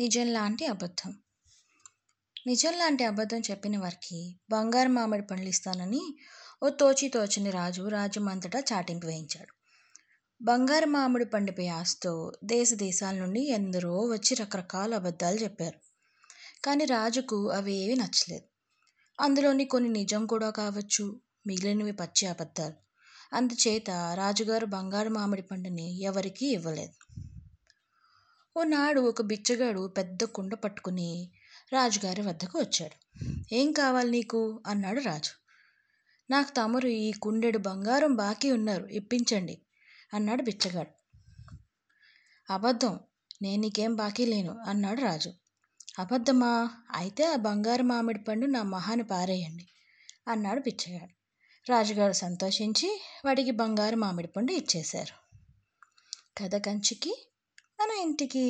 నిజం లాంటి అబద్ధం. నిజం లాంటి అబద్ధం చెప్పిన వారికి బంగారు మామిడి పండ్లు ఇస్తానని ఓ తోచి తోచని రాజు రాజ్యమంతటా చాటింపు వేయించాడు. బంగారు మామిడి పండుపై ఆశతో దేశ దేశాల నుండి ఎందరో వచ్చి రకరకాల అబద్ధాలు చెప్పారు. కానీ రాజుకు అవి ఏవి నచ్చలేదు. అందులోని కొన్ని నిజం కూడా కావచ్చు మిగిలినవి పచ్చి అబద్ధాలు. అందుచేత రాజుగారు బంగారు మామిడి పండుని ఎవరికీ ఇవ్వలేదు. ఓనాడు ఒక బిచ్చగాడు పెద్ద కుండ పట్టుకుని రాజుగారి వద్దకు వచ్చాడు. ఏం కావాలి నీకు? అన్నాడు రాజు. నాకు తమరు ఈ కుండెడు బంగారం బాకీ ఉన్నారు ఇప్పించండి అన్నాడు బిచ్చగాడు. అబద్ధం నేను నీకేం బాకీ లేను అన్నాడు రాజు. అబద్ధమా? అయితే ఆ బంగారు మామిడి పండు నా మహాని పారేయండి అన్నాడు బిచ్చగాడు. రాజుగారు సంతోషించి వాడికి బంగారు మామిడి పండు ఇచ్చేశారు. కథ కంచికి తన ఇంటికి